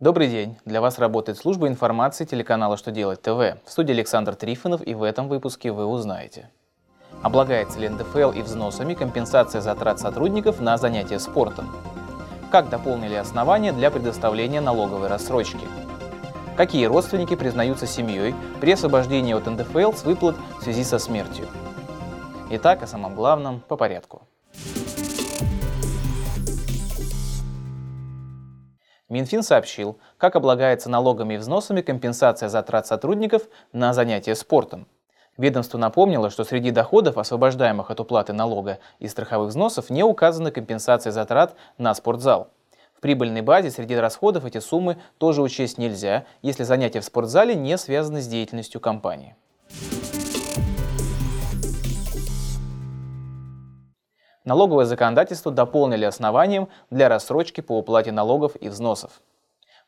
Добрый день! Для вас работает служба информации телеканала «Что делать ТВ». В студии Александр Трифонов и в этом выпуске вы узнаете. Облагается ли НДФЛ и взносами компенсация затрат сотрудников на занятия спортом? Как дополнили основания для предоставления налоговой рассрочки? Какие родственники признаются семьей при освобождении от НДФЛ с выплат в связи со смертью? Итак, о самом главном по порядку. Минфин сообщил, как облагается налогами и взносами компенсация затрат сотрудников на занятия спортом. Ведомство напомнило, что среди доходов, освобождаемых от уплаты налога и страховых взносов, не указана компенсация затрат на спортзал. В прибыльной базе среди расходов эти суммы тоже учесть нельзя, если занятия в спортзале не связаны с деятельностью компании. Налоговое законодательство дополнили основанием для рассрочки по уплате налогов и взносов.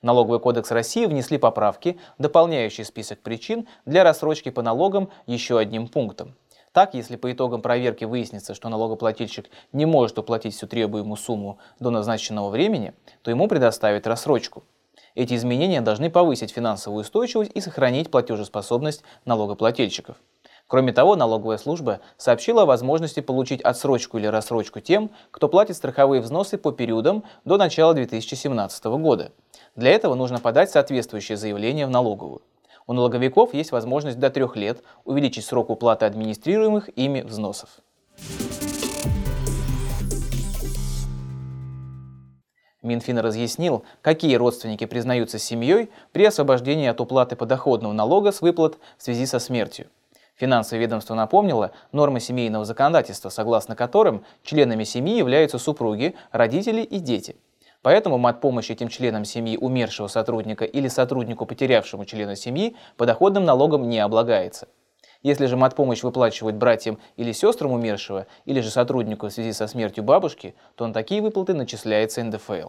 В Налоговый кодекс России внесли поправки, дополняющие список причин для рассрочки по налогам еще одним пунктом. Так, если по итогам проверки выяснится, что налогоплательщик не может уплатить всю требуемую сумму до назначенного времени, то ему предоставят рассрочку. Эти изменения должны повысить финансовую устойчивость и сохранить платежеспособность налогоплательщиков. Кроме того, налоговая служба сообщила о возможности получить отсрочку или рассрочку тем, кто платит страховые взносы по периодам до начала 2017 года. Для этого нужно подать соответствующее заявление в налоговую. У налоговиков есть возможность до трех лет увеличить срок уплаты администрируемых ими взносов. Минфин разъяснил, какие родственники признаются семьей при освобождении от уплаты подоходного налога с выплат в связи со смертью. Финансовое ведомство напомнило нормы семейного законодательства, согласно которым членами семьи являются супруги, родители и дети. Поэтому мат-помощь этим членам семьи умершего сотрудника или сотруднику, потерявшему члена семьи, подоходным налогом не облагается. Если же мат-помощь выплачивают братьям или сестрам умершего, или же сотруднику в связи со смертью бабушки, то на такие выплаты начисляется НДФЛ.